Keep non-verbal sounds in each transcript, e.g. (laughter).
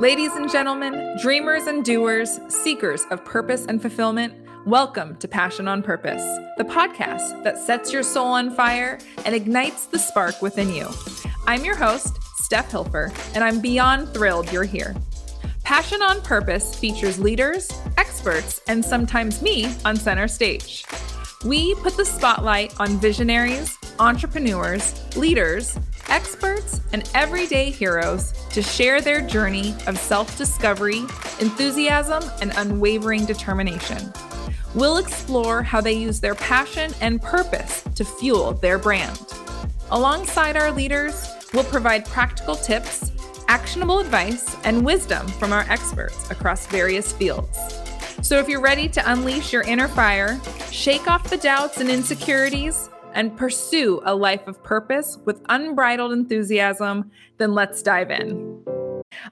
Ladies and gentlemen, dreamers and doers, seekers of purpose and fulfillment, welcome to Passion on Purpose, the podcast that sets your soul on fire and ignites the spark within you. I'm your host, Steph Hilfer, and I'm beyond thrilled you're here. Passion on Purpose features leaders, experts, and sometimes me on center stage. We put the spotlight on visionaries, entrepreneurs, leaders, experts, and everyday heroes to share their journey of self discovery, enthusiasm, and unwavering determination. We'll explore how they use their passion and purpose to fuel their brand. Alongside our leaders, we'll provide practical tips, actionable advice, and wisdom from our experts across various fields. So if you're ready to unleash your inner fire, shake off the doubts and insecurities, and pursue a life of purpose with unbridled enthusiasm, then let's dive in.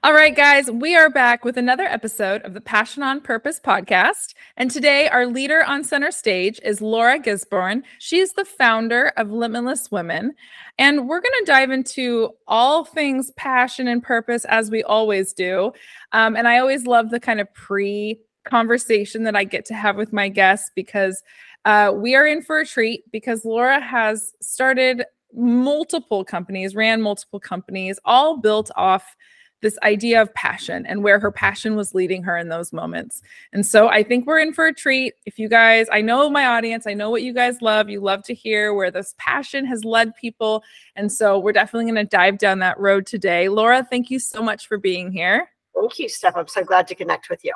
All right, guys, we are back with another episode of the Passion on Purpose podcast. And today, our leader on center stage is Laura Gisborne. She's the founder of Limitless Women. And we're going to dive into all things passion and purpose as we always do. Um, and I always love the kind of pre conversation that I get to have with my guests because uh, we are in for a treat because Laura has started multiple companies, ran multiple companies, all built off this idea of passion and where her passion was leading her in those moments. And so I think we're in for a treat. If you guys, I know my audience, I know what you guys love. You love to hear where this passion has led people. And so we're definitely going to dive down that road today. Laura, thank you so much for being here. Thank you, Steph. I'm so glad to connect with you.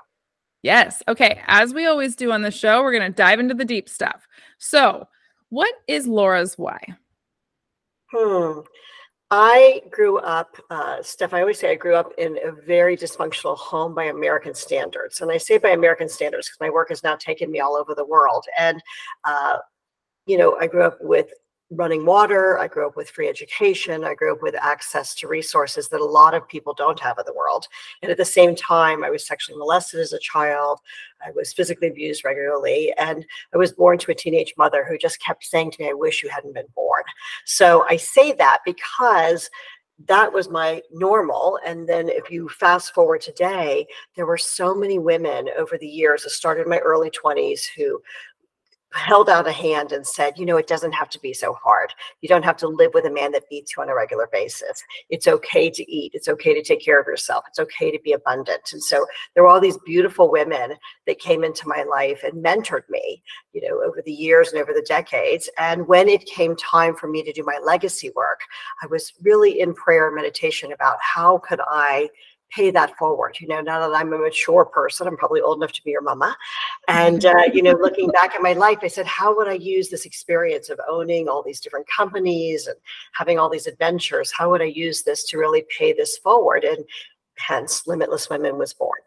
Yes. Okay. As we always do on the show, we're going to dive into the deep stuff. So, what is Laura's why? Hmm. I grew up, uh, Steph, I always say I grew up in a very dysfunctional home by American standards. And I say by American standards because my work has now taken me all over the world. And, uh, you know, I grew up with running water. I grew up with free education. I grew up with access to resources that a lot of people don't have in the world. And at the same time, I was sexually molested as a child. I was physically abused regularly. And I was born to a teenage mother who just kept saying to me, I wish you hadn't been born. So I say that because that was my normal. And then if you fast forward today, there were so many women over the years, it started in my early 20s, who held out a hand and said, you know, it doesn't have to be so hard. You don't have to live with a man that beats you on a regular basis. It's okay to eat. It's okay to take care of yourself. It's okay to be abundant. And so there were all these beautiful women that came into my life and mentored me, you know, over the years and over the decades. And when it came time for me to do my legacy work, I was really in prayer and meditation about how could I pay that forward. You know, now that I'm a mature person, I'm probably old enough to be your mama. And, uh, you know, looking back at my life, I said, how would I use this experience of owning all these different companies and having all these adventures? How would I use this to really pay this forward? And hence, Limitless Women was born.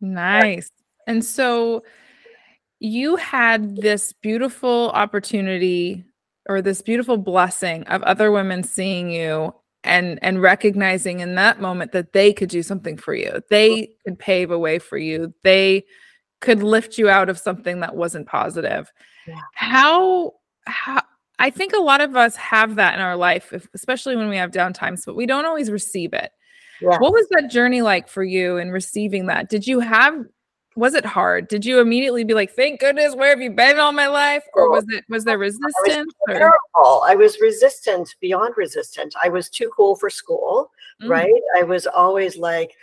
Nice. And so you had this beautiful opportunity or this beautiful blessing of other women seeing you and and recognizing in that moment that they could do something for you. They could pave a way for you. They could lift you out of something that wasn't positive. Yeah. how how i think a lot of us have that in our life if, especially when we have down times but we don't always receive it. Yeah. what was that journey like for you in receiving that? Did you have was it hard? Did you immediately be like, "Thank goodness, where have you been all my life?" Or was it was there resistance? I was, terrible. I was resistant, beyond resistant. I was too cool for school, mm. right? I was always like,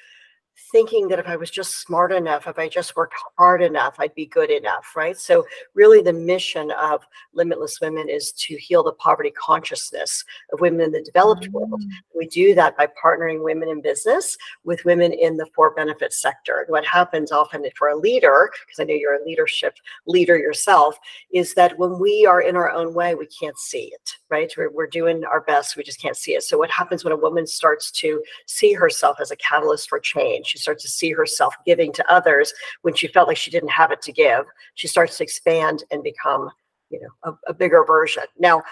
thinking that if I was just smart enough, if I just worked hard enough, I'd be good enough, right? So, really, the mission of Limitless Women is to heal the poverty consciousness of women in the developed mm-hmm. world. Mm. We do that by partnering women in business with women in the for benefit sector. And what happens often for a leader, because I know you're a leadership leader yourself, is that when we are in our own way, we can't see it, right? We're, we're doing our best, we just can't see it. So, what happens when a woman starts to see herself as a catalyst for change? She starts to see herself giving to others when she felt like she didn't have it to give. She starts to expand and become, you know, a, a bigger version. Now,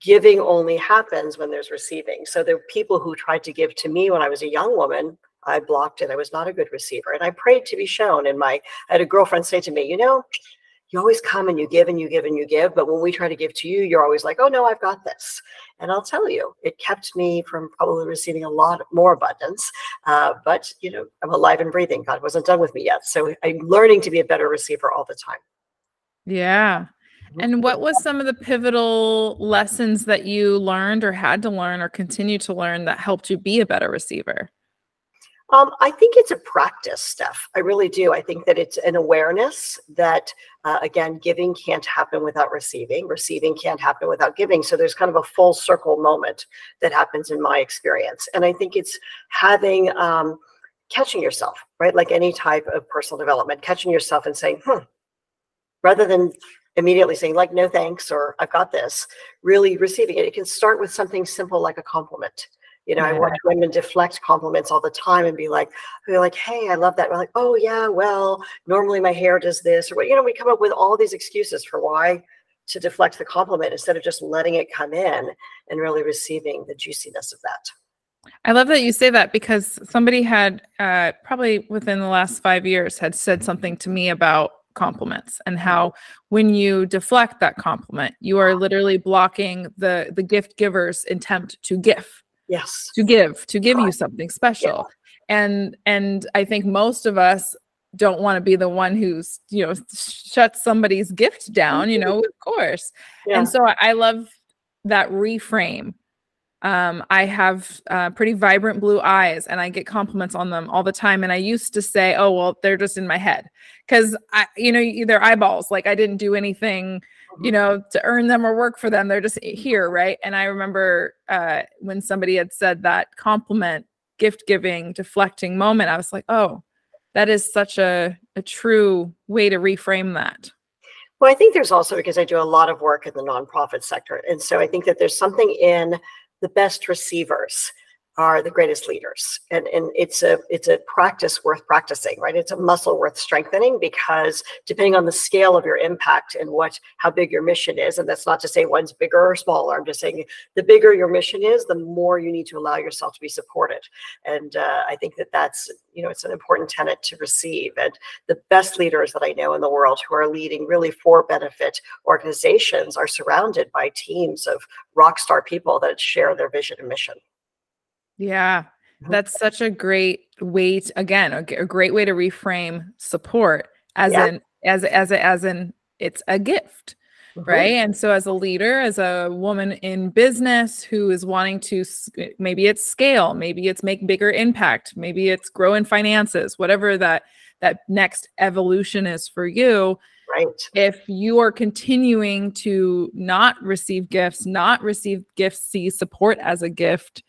giving only happens when there's receiving. So there are people who tried to give to me when I was a young woman. I blocked it. I was not a good receiver. And I prayed to be shown. And my I had a girlfriend say to me, you know, you always come and you give and you give and you give. But when we try to give to you, you're always like, oh no, I've got this. And I'll tell you, it kept me from probably receiving a lot more abundance. Uh, but you know, I'm alive and breathing. God wasn't done with me yet. So I'm learning to be a better receiver all the time. Yeah. Mm-hmm. And what was some of the pivotal lessons that you learned or had to learn or continue to learn that helped you be a better receiver? Um, I think it's a practice Steph. I really do. I think that it's an awareness that, uh, again, giving can't happen without receiving. Receiving can't happen without giving. So there's kind of a full circle moment that happens in my experience. And I think it's having, um, catching yourself, right? Like any type of personal development, catching yourself and saying, hmm, rather than immediately saying like no thanks or i've got this really receiving it it can start with something simple like a compliment you know. I watch women deflect compliments all the time and be like, they're like, hey, I love that. We're like, oh yeah, well, normally my hair does this, or what, you know, we come up with all these excuses for why to deflect the compliment instead of just letting it come in and really receiving the juiciness of that. I love that you say that because somebody had uh, probably within the last five years had said something to me about compliments and how when you deflect that compliment, you are literally blocking the the gift giver's attempt to give yes. to give to give you something special. Yeah. and and i think most of us don't want to be the one who's you know shuts somebody's gift down you know of course. Yeah. and so i love that reframe. Um, I have uh, pretty vibrant blue eyes and I get compliments on them all the time. And I used to say, oh, well, they're just in my head because I, you know, they're eyeballs. Like I didn't do anything you know, to earn them or work for them. They're just here, right? And I remember uh, when somebody had said that compliment, gift giving, deflecting moment, I was like, oh, that is such a, a true way to reframe that. Well, I think there's also because I do a lot of work in the nonprofit sector. And so I think that there's something in the best receivers are the greatest leaders. And, and it's a it's a practice worth practicing right? It's a muscle worth strengthening because depending on the scale of your impact and what how big your mission is and that's not to say one's bigger or smaller i'm just saying the bigger your mission is the more you need to allow yourself to be supported. And uh, i think that that's you know it's an important tenet to receive. And the best leaders that i know in the world who are leading really for benefit organizations are surrounded by teams of rock star people that share their vision and mission yeah. That's such a great way to, again, a, a great way to reframe support as yeah. in as as as in it's a gift. Mm-hmm. Right. And so, as a leader, as a woman in business who is wanting to maybe it's scale, maybe it's make bigger impact, maybe it's grow in finances, whatever that that next evolution is for you. Right. If you are continuing to not receive gifts, not receive gifts, see support as a gift,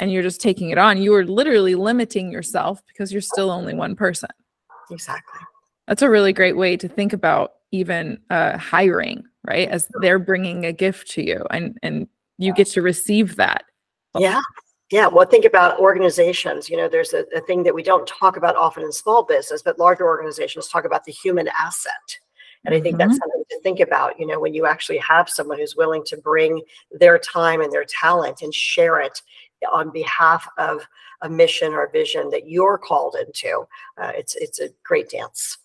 and you're just taking it on, you are literally limiting yourself because you're still only one person. Exactly. That's a really great way to think about even uh, hiring, right? As they're bringing a gift to you and and you get to receive that. Yeah. Yeah, well, think about organizations. You know, there's a, a, thing that we don't talk about often in small business, but larger organizations talk about the human asset. And I think mm-hmm. that's something to think about, you know, when you actually have someone who's willing to bring their time and their talent and share it on behalf of a mission or vision that you're called into. Uh, it's it's a great dance.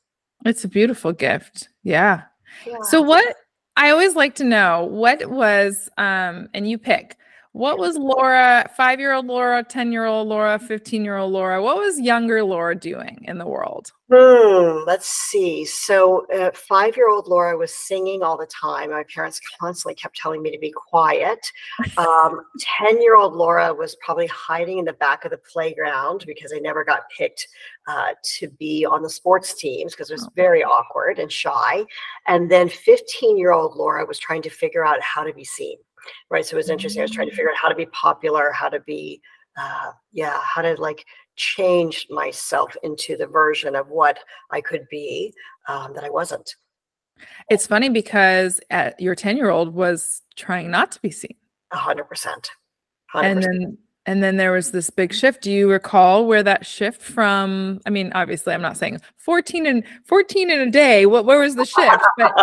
It's a beautiful gift. Yeah. yeah. So what I always like to know what was um and you pick what was Laura, five year old Laura, 10 year old Laura, 15 year old Laura? What was younger Laura doing in the world? Hmm, let's see. So, uh, five year old Laura was singing all the time. My parents constantly kept telling me to be quiet. 10 um, (laughs) year old Laura was probably hiding in the back of the playground because I never got picked uh, to be on the sports teams because it was very awkward and shy. And then 15 year old Laura was trying to figure out how to be seen right? So it was interesting. I was trying to figure out how to be popular, how to be, uh, yeah, how to like change myself into the version of what I could be um, that I wasn't. It's funny because your 10 year old was trying not to be seen. A hundred percent. And then and then there was this big shift. Do you recall where that shift from? I mean, obviously, I'm not saying 14 and 14 in a day. What where was the shift? But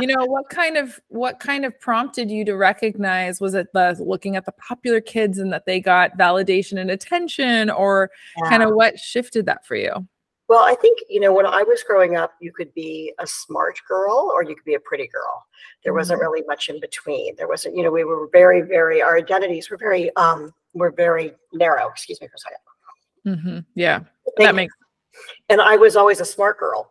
you know, what kind of what kind of prompted you to recognize? Was it the looking at the popular kids and that they got validation and attention, or yeah. kind of what shifted that for you? Well, I think, you know, when I was growing up, you could be a smart girl or you could be a pretty girl. There wasn't Mhm. really much in between. There wasn't, you know, we were very, very, our identities were very, um, were very narrow. Excuse me for a second. hmm Yeah, Thank that makes and I was always a smart girl.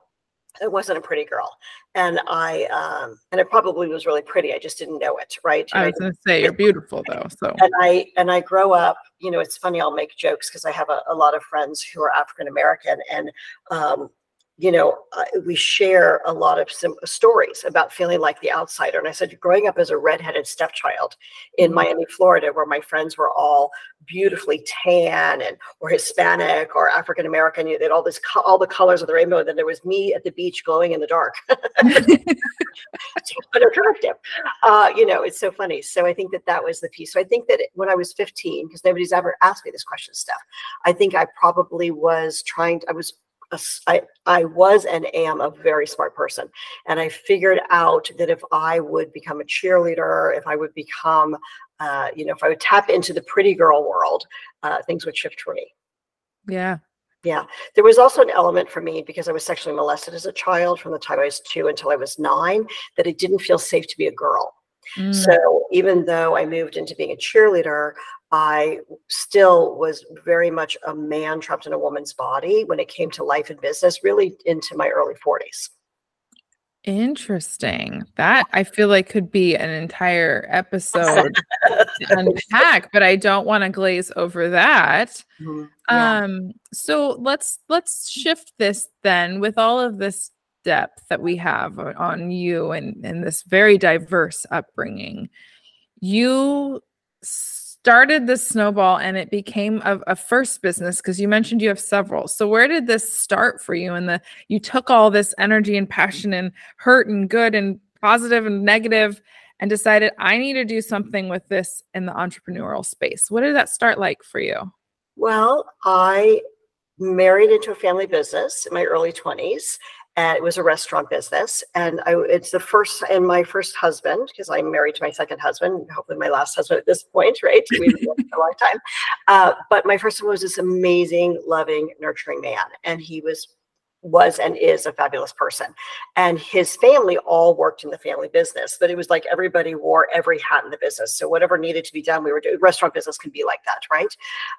I wasn't a pretty girl. And I, um, and it probably was really pretty. I just didn't know it. Right. I I was going to say you're beautiful though. So and I and I grow up. You know, it's funny. I'll make jokes because I have a, a lot of friends who are African American, and um, you know, uh, we share a lot of sim- stories about feeling like the outsider. And I said, growing up as a redheaded stepchild in Mhm. Miami, Florida, where my friends were all beautifully tan and or Hispanic or African American, you know, they had all this co- all the colors of the rainbow. And then there was me at the beach glowing in the dark. (laughs) but attractive. Uh, you know, it's so funny. So I think that that was the piece. So I think that when I was 15, because nobody's ever asked me this question, Steph. I think I probably was trying. To, I was. A I, I was and am a very smart person. And I figured out that if I would become a cheerleader, if I would become, uh, you know, if I would tap into the pretty girl world, uh, things would shift for me. yeah. Yeah. There was also an element for me because I was sexually molested as a child from the time I was two until I was nine that it didn't feel safe to be a girl. Mm. So even though I moved into being a cheerleader, I still was very much a man trapped in a woman's body when it came to life and business, really into my early 40s. Interesting. That I feel like could be an entire episode to (laughs) unpack, but I don't want to glaze over that. Yeah. Um, so let's let's shift this then with all of this depth that we have on you and and this very diverse upbringing. You started the snowball and it became a, a first business because you mentioned you have several. So where did this start for you? And the you took all this energy and passion and hurt and good and positive and negative and decided I need to do something with this in the entrepreneurial space. What did that start like for you? Well, I married into a family business in my early 20s and it was a restaurant business and I, it's the first and my first husband because i'm married to my second husband hopefully my last husband at this point right? We've been a long time. Uh, but my first one was this amazing loving nurturing man and he was was and is a fabulous person. And his family all worked in the family business but it was like everybody wore every hat in the business. So whatever needed to be done we were doing restaurant business can be like that right?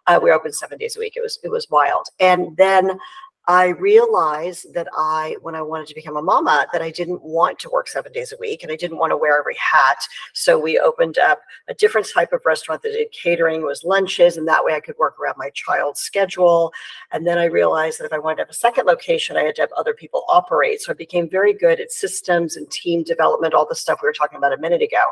Uh, we were open seven days a week. It was it was wild. And then I realized that I, when I wanted to become a mama, that I didn't want to work seven days a week and I didn't want to wear every hat. So we opened up a different type of restaurant that did catering, was lunches, and that way I could work around my child's schedule. And then I realized that if I wanted to have a second location, I had to have other people operate. So I became very good at systems and team development, all the stuff we were talking about a minute ago,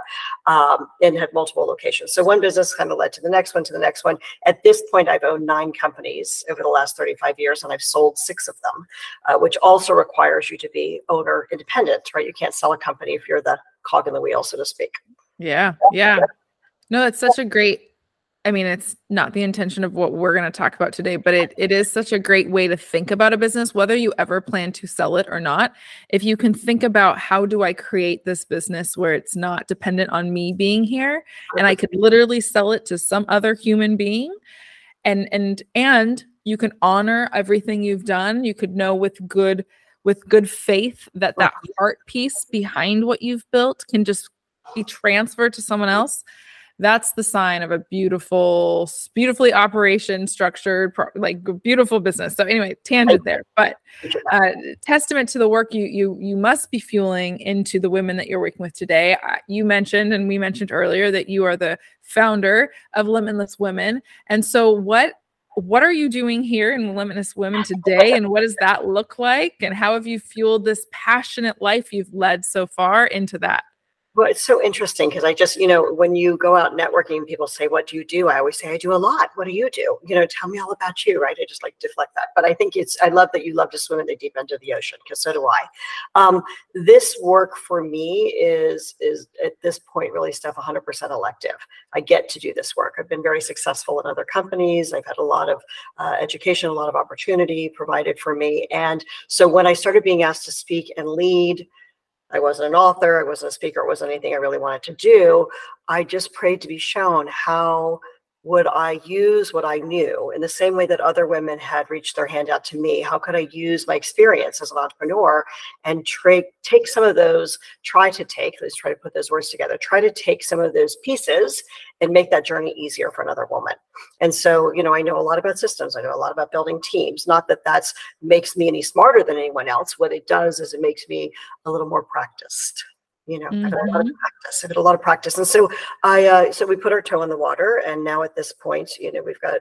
um, and had multiple locations. So one business kind of led to the next one, to the next one. At this point, I've owned nine companies over the last 35 years, and I've sold six of them, uh, which also requires you to be owner independent, right? You can't sell a company if you're the cog in the wheel, so to speak. Yeah. Yeah. No, it's such a great I mean, it's not the intention of what we're going to talk about today, but it it is such a great way to think about a business whether you ever plan to sell it or not. If you can think about how do I create this business where it's not dependent on me being here and I could literally sell it to some other human being and and and you can honor everything you've done. You could know with good with good faith that that heart piece behind what you've built can just be transferred to someone else. That's the sign of a beautiful beautifully operation structured like beautiful business. So anyway tangent there but uh, testament to the work you you you must be fueling into the women that you're working with today. Uh, you mentioned and we mentioned earlier that you are the founder of limitless women. And so what what are you doing here in limitless women today? And what does that look like? And how have you fueled this passionate life you've led so far into that Well, it's so interesting because I just, you know, when you go out networking people say, What do you do? I always say, I do a lot. What do you do? You know, tell me all about you, right? I just like deflect that. But I think it's, I love that you love to swim in the deep end of the ocean because so do I. Um, this work for me is, is at this point really Steph 100% elective. I get to do this work. I've been very successful in other companies. I've had a lot of uh, education, a lot of opportunity provided for me. And so when I started being asked to speak and lead, I wasn't an author, I wasn't a speaker, it wasn't anything I really wanted to do. I just prayed to be shown how would I use what I knew in the same way that other women had reached their hand out to me? How could I use my experience as an entrepreneur and tra- take some of those, try to take, let's try to put those words together, try to take some of those pieces and make that journey easier for another woman. And so, you know, I know a lot about systems. I know a lot about building teams. Not that that's makes me any smarter than anyone else. What it does is it makes me a little more practiced you know mm-hmm. I've had a lot of mm-hmm. practice I've had a lot of practice and so I uh, so we put our toe in the water and now at this point you know we've got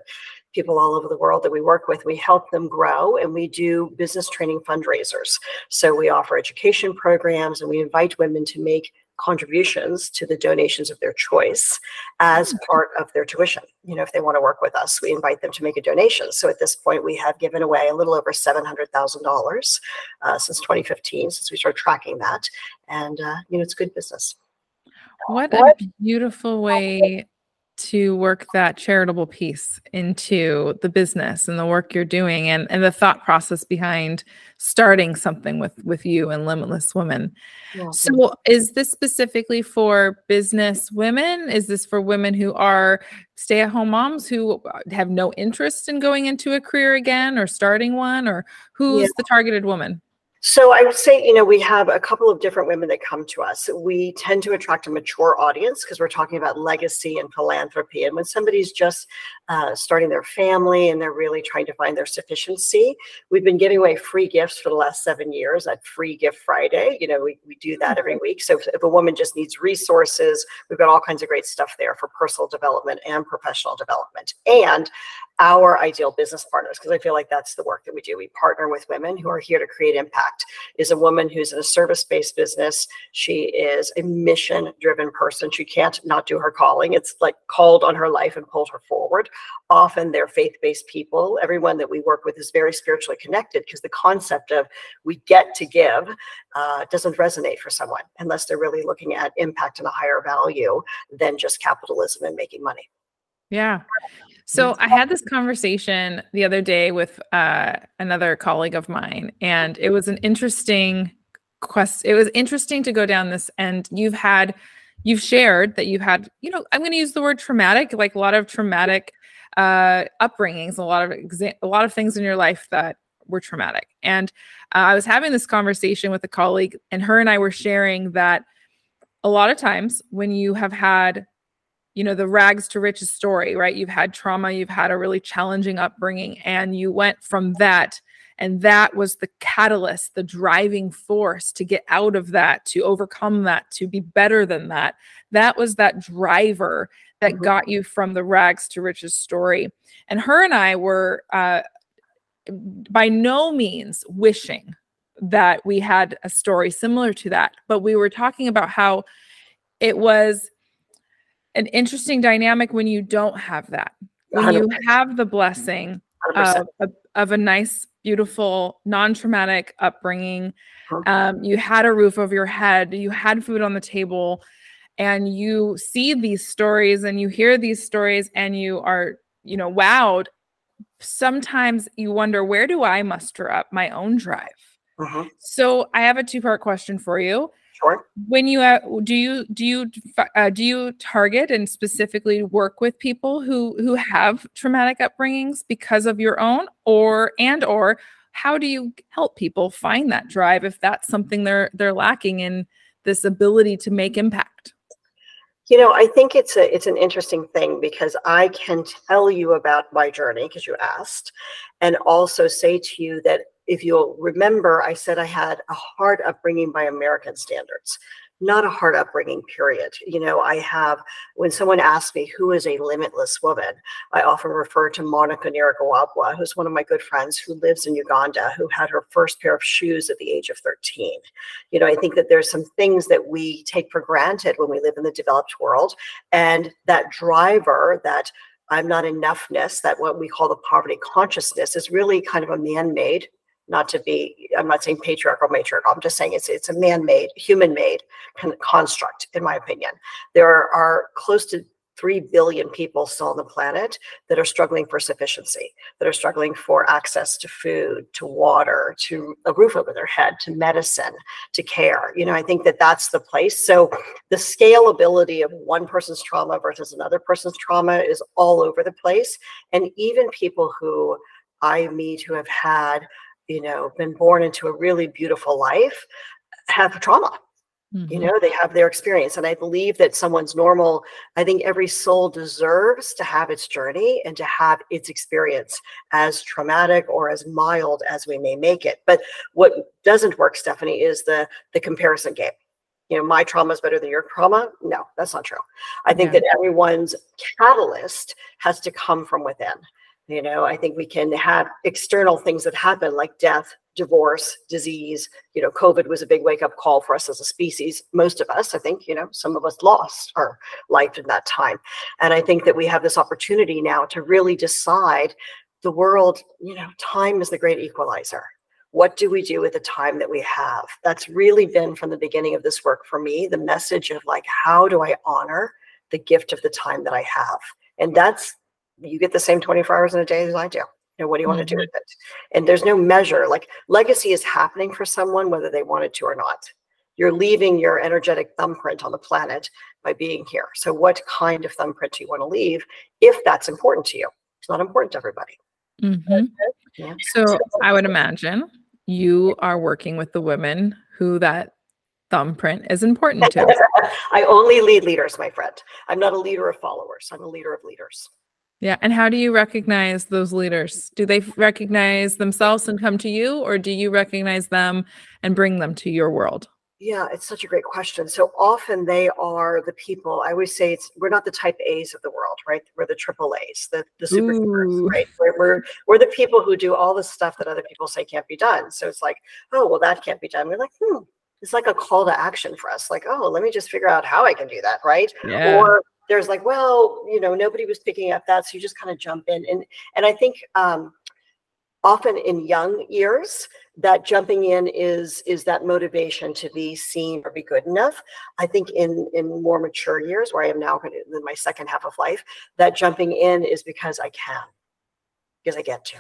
people all over the world that we work with we help them grow and we do business training fundraisers so we offer education programs and we invite women to make contributions to the donations of their choice as mm-hmm. part of their tuition. You know, if they want to work with us, we invite them to make a donation. So at this point, we have given away a little over $700,000 uh, since 2015, since we started tracking that. And, uh, you know, it's good business. What a beautiful way to work that charitable piece into the business and the work you're doing and, and the thought process behind starting something with with you and limitless women yeah. so is this specifically for business women is this for women who are stay-at-home moms who uh, have no interest in going into a career again or starting one or who's yeah. the targeted woman so I would say, you know, we have a couple of different women that come to us. We tend to attract a mature audience because we're talking about legacy and philanthropy. And when somebody's just uh, starting their family and they're really trying to find their sufficiency, we've been giving away free gifts for the last seven years at Free Gift Friday. You know, we, we do that every mm-hmm. week. So if, if a woman just needs resources, we've got all kinds of great stuff there for personal development and professional development. And our ideal business partners because i feel like that's the work that we do we partner with women who are here to create impact is a woman who's in a service-based business she is a mission driven person she can't not do her calling it's like called on her life and pulled her forward often they're faith-based people everyone that we work with is very spiritually connected because the concept of we get to give uh, doesn't resonate for someone unless they're really looking at impact and a higher value than just capitalism and making money yeah. So I had this conversation the other day with uh, another colleague of mine, and it was an interesting quest. It was interesting to go down this, and you've had, you've shared that you've had, you know, I'm going to use the word traumatic, like a lot of traumatic uh, upbringings, a lot of exa- a lot of things in your life that were traumatic. And uh, I was having this conversation with a colleague, and her and I were sharing that a lot of times when you have had you know the rags to riches story right you've had trauma you've had a really challenging upbringing and you went from that and that was the catalyst the driving force to get out of that to overcome that to be better than that that was that driver that mm-hmm. got you from the rags to riches story and her and i were uh, by no means wishing that we had a story similar to that but we were talking about how it was an interesting dynamic when you don't have that. When 100%. you have the blessing of, of, a nice, beautiful, non traumatic upbringing, um, you had a roof over your head, you had food on the table, and you see these stories and you hear these stories and you are, you know, wowed. Sometimes you wonder, where do I muster up my own drive? Uh-huh. So I have a two part question for you. Sure. When you uh, do you do you uh, do you target and specifically work with people who who have traumatic upbringings because of your own, or and or how do you help people find that drive if that's something they're they're lacking in this ability to make impact? You know, I think it's a it's an interesting thing because I can tell you about my journey because you asked, and also say to you that if you'll remember, I said I had a hard upbringing by American standards, not a hard upbringing, period. You know, I have, when someone asks me who is a limitless woman, I often refer to Monica Niragawabwa, who's one of my good friends who lives in Uganda, who had her first pair of shoes at the age of 13. You know, I think that there's some things that we take for granted when we live in the developed world. And that driver, that I'm not enoughness, that what we call the poverty consciousness, is really kind of a man made not to be i'm not saying patriarchal matriarchal i'm just saying it's it's a man-made human-made construct in my opinion there are close to 3 billion people still on the planet that are struggling for sufficiency, that are struggling for access to food, to water, to a roof over their head, to medicine, to care. You know, I think that that's the place. So the scalability of one person's trauma versus another person's trauma is all over the place. And even people who I meet who have had, you know, been born into a really beautiful life have trauma Mm-hmm. You know, they have their experience. And I believe that someone's normal. I think every soul deserves to have its journey and to have its experience as traumatic or as mild as we may make it. But what doesn't work, Stephanie, is the the comparison game. You know, my trauma is better than your trauma. No, that's not true. I think yeah. that everyone's catalyst has to come from within. You know, I think we can have external things that happen like death, divorce, disease. You know, COVID was a big wake up call for us as a species. Most of us, I think, you know, some of us lost our life in that time. And I think that we have this opportunity now to really decide the world, you know, time is the great equalizer. What do we do with the time that we have? That's really been from the beginning of this work for me the message of like, how do I honor the gift of the time that I have? And that's you get the same 24 hours in a day as I do. You know, what do you want to do mm-hmm. with it? And there's no measure. Like legacy is happening for someone, whether they wanted to or not. You're leaving your energetic thumbprint on the planet by being here. So, what kind of thumbprint do you want to leave if that's important to you? It's not important to everybody. Mm-hmm. Yeah. So, I would imagine you are working with the women who that thumbprint is important to. (laughs) I only lead leaders, my friend. I'm not a leader of followers, I'm a leader of leaders. Yeah. And how do you recognize those leaders? Do they recognize themselves and come to you, or do you recognize them and bring them to your world? Yeah, it's such a great question. So often they are the people. I always say it's we're not the type A's of the world, right? We're the triple A's, the the superstars, right? We're, we're we're the people who do all the stuff that other people say can't be done. So it's like, oh well, that can't be done. We're like, hmm, it's like a call to action for us. Like, oh, let me just figure out how I can do that, right? Yeah. Or there's like, well, you know, nobody was picking up that, so you just kind of jump in. And and I think um, often in young years, that jumping in is is that motivation to be seen or be good enough. I think in in more mature years, where I am now in my second half of life, that jumping in is because I can, because I get to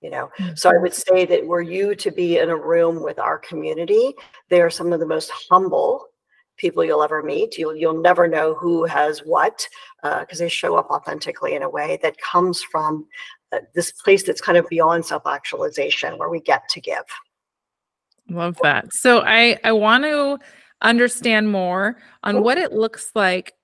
you know mm-hmm. so i would say that were you to be in a room with our community they are some of the most humble people you'll ever meet. You'll you'll never know who has what because uh, they show up authentically in a way that comes from uh, this place that's kind of beyond self actualization, where we get to give. Love that. So I I want to understand more on what it looks like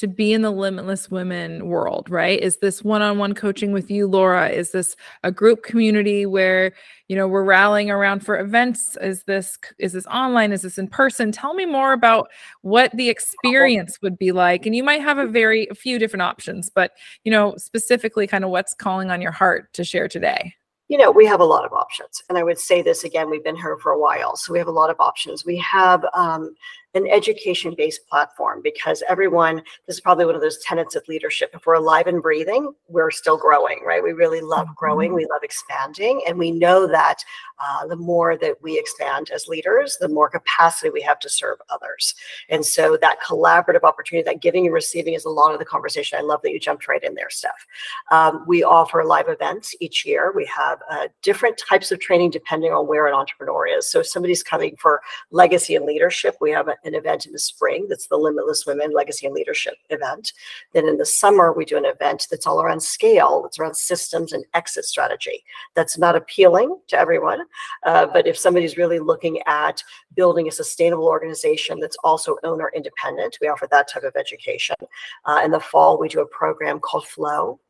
to be in the limitless women world right is this one-on-one coaching with you laura is this a group community where you know we're rallying around for events is this is this online is this in person tell me more about what the experience would be like and you might have a very a few different options but you know specifically kind of what's calling on your heart to share today you know, we have a lot of options. And I would say this again, we've been here for a while. So we have a lot of options. We have um, an education based platform because everyone, this is probably one of those tenets of leadership. If we're alive and breathing, we're still growing, right? We really love mm-hmm. growing, we love expanding. And we know that uh, the more that we expand as leaders, the more capacity we have to serve others. And so that collaborative opportunity, that giving and receiving is a lot of the conversation. I love that you jumped right in there, Steph. Um, we offer live events each year. We have uh, different types of training depending on where an entrepreneur is. So if somebody's coming for legacy and leadership, we have a, an event in the spring that's the Limitless Women Legacy and Leadership event. Then in the summer, we do an event that's all around scale, it's around systems and exit strategy. That's not appealing to everyone, uh, but if somebody's really looking at building a sustainable organization that's also owner independent, we offer that type of education. Uh, in the fall, we do a program called Flow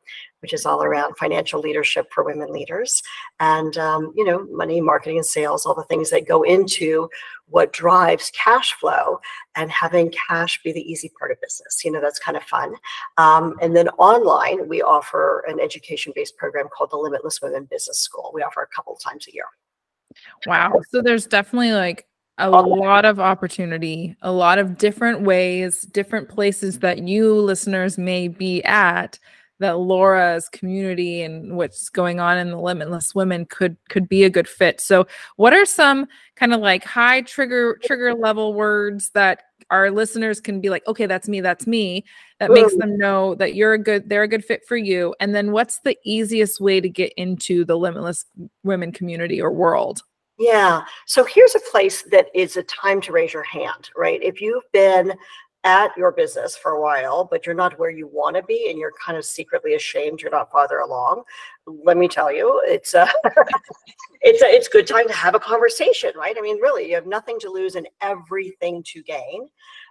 which is all around financial leadership for women leaders. And um, you know money marketing and sales all the things that go into what drives cash flow and having cash be the easy part of business you know that's kind of fun. Um, and then online we offer an education-based program called the limitless women business school. We offer a couple of times a year. Wow. So there's definitely like a lot of opportunity, a lot of different ways, different places that you listeners may be at that Laura's community and what's going on in the limitless women could could be a good fit. So what are some kind of like high trigger trigger level words that our listeners can be like, okay, that's me, that's me. That makes them know that you're a good, they're a good fit for you. And then what's the easiest way to get into the limitless women community or world? Yeah. So here's a place that is a time to raise your hand, right? If you've been at your business for a while, but you're not where you want to be and you're kind of secretly ashamed you're not farther along, let me tell you, it's a (laughs) it's a, it's good time to have a conversation, right? I mean, really, you have nothing to lose and everything to gain.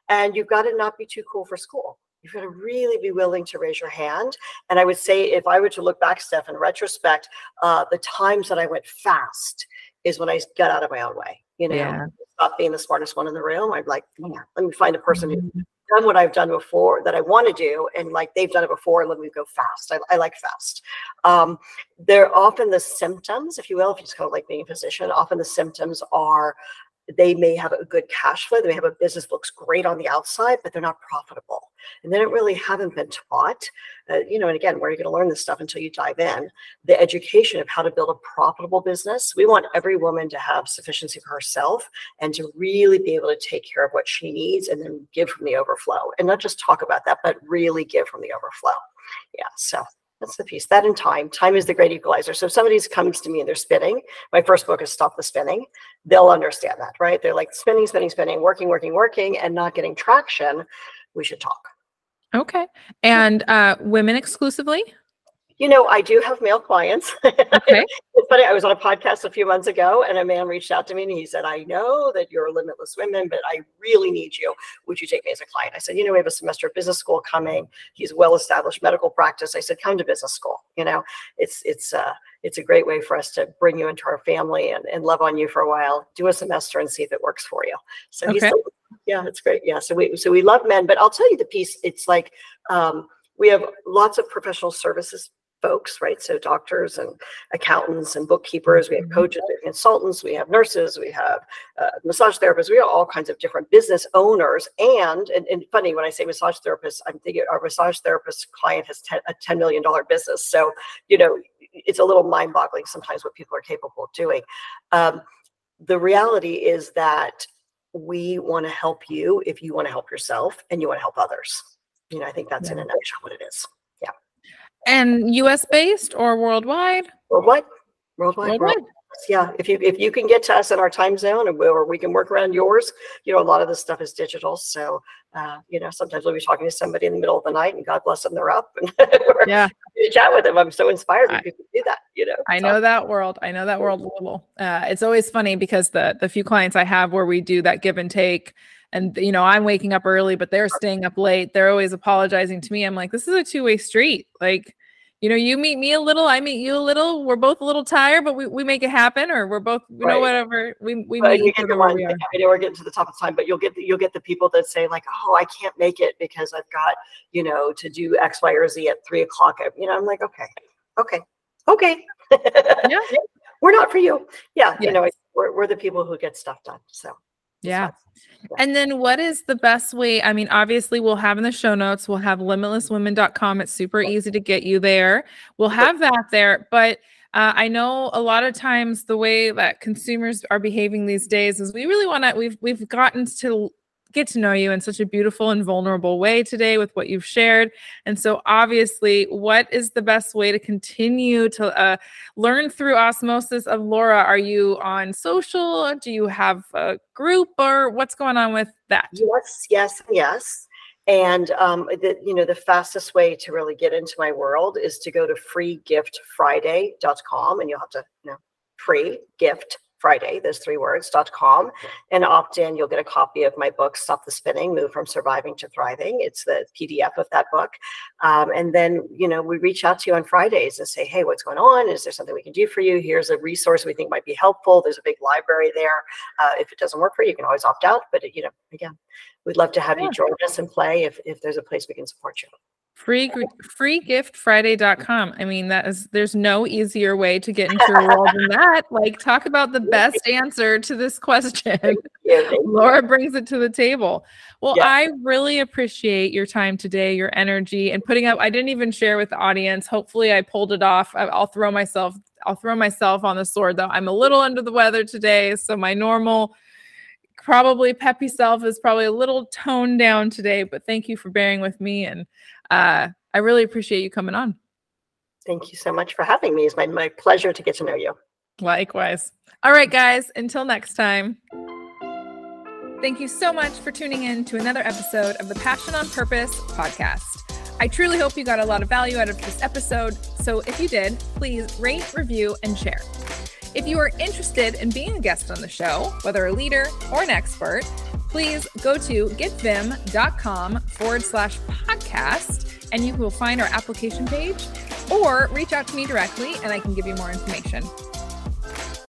And you've got to not be too cool for school. You've got to really be willing to raise your hand. And I would say, if I were to look back, Steph, in retrospect, uh, the times that I went fast is when I got out of my own way. You know, yeah. Stop being the smartest one in the room. I'm like, yeah, let me find a person who's mm-hmm. done what I've done before that I want to do, and like they've done it before. and Let me go fast. I, I like fast. Um, they're often the symptoms, if you will, if you just kind of like being a physician. Often the symptoms are they may have a good cash flow. They may have a business looks great on the outside, but they're not profitable. And they don't really haven't been taught, uh, you know, and again, where are you going to learn this stuff until you dive in? The education of how to build a profitable business. We want every woman to have sufficiency for herself and to really be able to take care of what she needs and then give from the overflow and not just talk about that, but really give from the overflow. Yeah. So that's the piece. That and time. Time is the great equalizer. So if somebody's comes to me and they're spinning, my first book is Stop the Spinning. They'll understand that, right? They're like spinning, spinning, spinning, working, working, working, and not getting traction. We should talk. Okay. And uh, women exclusively? You know, I do have male clients. (laughs) Okay. it's funny. I was on a podcast a few months ago, and a man reached out to me and he said, "I know that you're a limitless women, but I really need you. Would you take me as a client?" I said, "You know, we have a semester of business school coming. He's well-established medical practice." I said, "Come to business school. You know, it's it's uh it's a great way for us to bring you into our family and, and love on you for a while. Do a semester and see if it works for you." So okay. he's yeah, it's great. Yeah, so we so we love men, but I'll tell you the piece. It's like um, we have lots of professional services folks, right? So doctors and accountants and bookkeepers, we have mm-hmm. coaches, we have consultants, we have nurses, we have uh, massage therapists, we have all kinds of different business owners. And, and, and funny, when I say massage therapists, I'm thinking our massage therapist client has ten, a $10 million business. So, you know, it's a little mind boggling sometimes what people are capable of doing. Um, the reality is that we want to help you if you want to help yourself and you want to help others. You know, I think that's yeah. in a nutshell what it is. And US based or worldwide? Worldwide. Worldwide. worldwide. Yeah, if you if you can get to us in our time zone, and or we can work around yours, you know, a lot of this stuff is digital. So, uh, you know, sometimes we'll be talking to somebody in the middle of the night, and God bless them, they're up, (laughs) and yeah, chat with them. I'm so inspired when people do that. You know, I know that world. I know that world a little. Uh, it's always funny because the the few clients I have where we do that give and take and you know i'm waking up early but they're staying up late they're always apologizing to me i'm like this is a two-way street like you know, you meet me a little, I meet you a little. We're both a little tired, but we, we make it happen, or we're both, you right. know, whatever. We we meet you get the one, we are. I know we're getting to the top of time, but you'll get the, you'll get the people that say like, oh, I can't make it because I've got you know to do X, Y, or Z at three o'clock. You know, I'm like, okay, okay, okay. yeah, (laughs) we're not for you. Yeah, yes. you know, we're we're the people who get stuff done. So yeah. And then what is the best way? I mean, obviously, we'll have in the show notes, we'll have limitlesswomen.com. It's super easy to get you there. We'll have that there. But uh, I know a lot of times the way that consumers are behaving these days is we really want to, we've, we've gotten to get to know you in such a beautiful and vulnerable way today with what you've shared. And so, obviously, what is the best way to continue to uh, learn through osmosis of Laura? Are you on social? Do you have a group, or what's going on with that? Yes, yes, yes. And um, the, you know, the fastest way to really get into my world is to go to freegiftfriday.com, and you'll have to, you know, free gift Friday, those three words words.com, and opt in. You'll get a copy of my book, Stop the Spinning Move from Surviving to Thriving. It's the PDF of that book. Um, and then, you know, we reach out to you on Fridays and say, hey, what's going on? Is there something we can do for you? Here's a resource we think might be helpful. There's a big library there. Uh, if it doesn't work for you, you can always opt out. But, you know, again, we'd love to have yeah. you join us and play if, if there's a place we can support you. Free freegiftfriday.com. I mean, that is there's no easier way to get into your world than that. Like talk about the (laughs) best answer to this question. (laughs) Laura brings it to the table. Well, yeah. I really appreciate your time today, your energy and putting up I didn't even share with the audience. Hopefully I pulled it off. I'll throw myself I'll throw myself on the sword though. I'm a little under the weather today, so my normal probably peppy self is probably a little toned down today, but thank you for bearing with me. And uh, I really appreciate you coming on. Thank you so much for having me. It's my, my pleasure to get to know you. Likewise. All right, guys, until next time. Thank you so much for tuning in to another episode of the Passion on Purpose podcast. I truly hope you got a lot of value out of this episode. So if you did, please rate, review, and share. If you are interested in being a guest on the show, whether a leader or an expert, please go to getviim.com forward slash podcast and you will find our application page or reach out to me directly and I can give you more information.